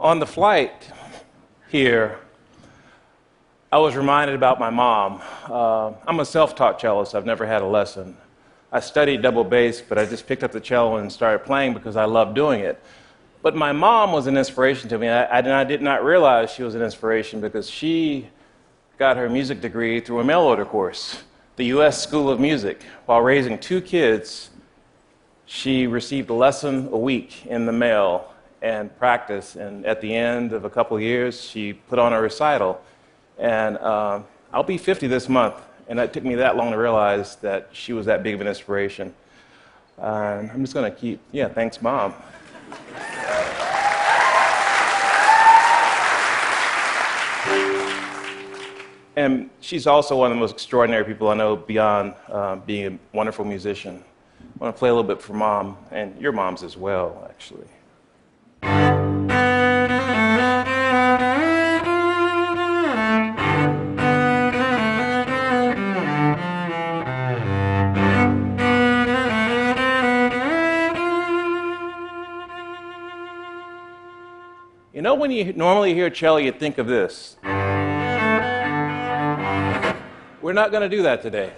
on the flight here, I was reminded about my mom. Uh, I'm a self taught cellist, I've never had a lesson. I studied double bass, but I just picked up the cello and started playing because I loved doing it. But my mom was an inspiration to me. I, I, did not realize she was an inspiration because she got her music degree through a mail order course, the U.S. School of Music. While raising two kids, she received a lesson a week in the mail and practice. And at the end of a couple of years, she put on a recital. And uh, I'll be 50 this month, and it took me that long to realize that she was that big of an inspiration. Uh, I'm just going to keep, yeah, thanks, Mom. And she's also one of the most extraordinary people I know beyond uh, being a wonderful musician. I want to play a little bit for mom, and your mom's as well, actually. You know, when you normally hear cello, you think of this. We're not going to do that today.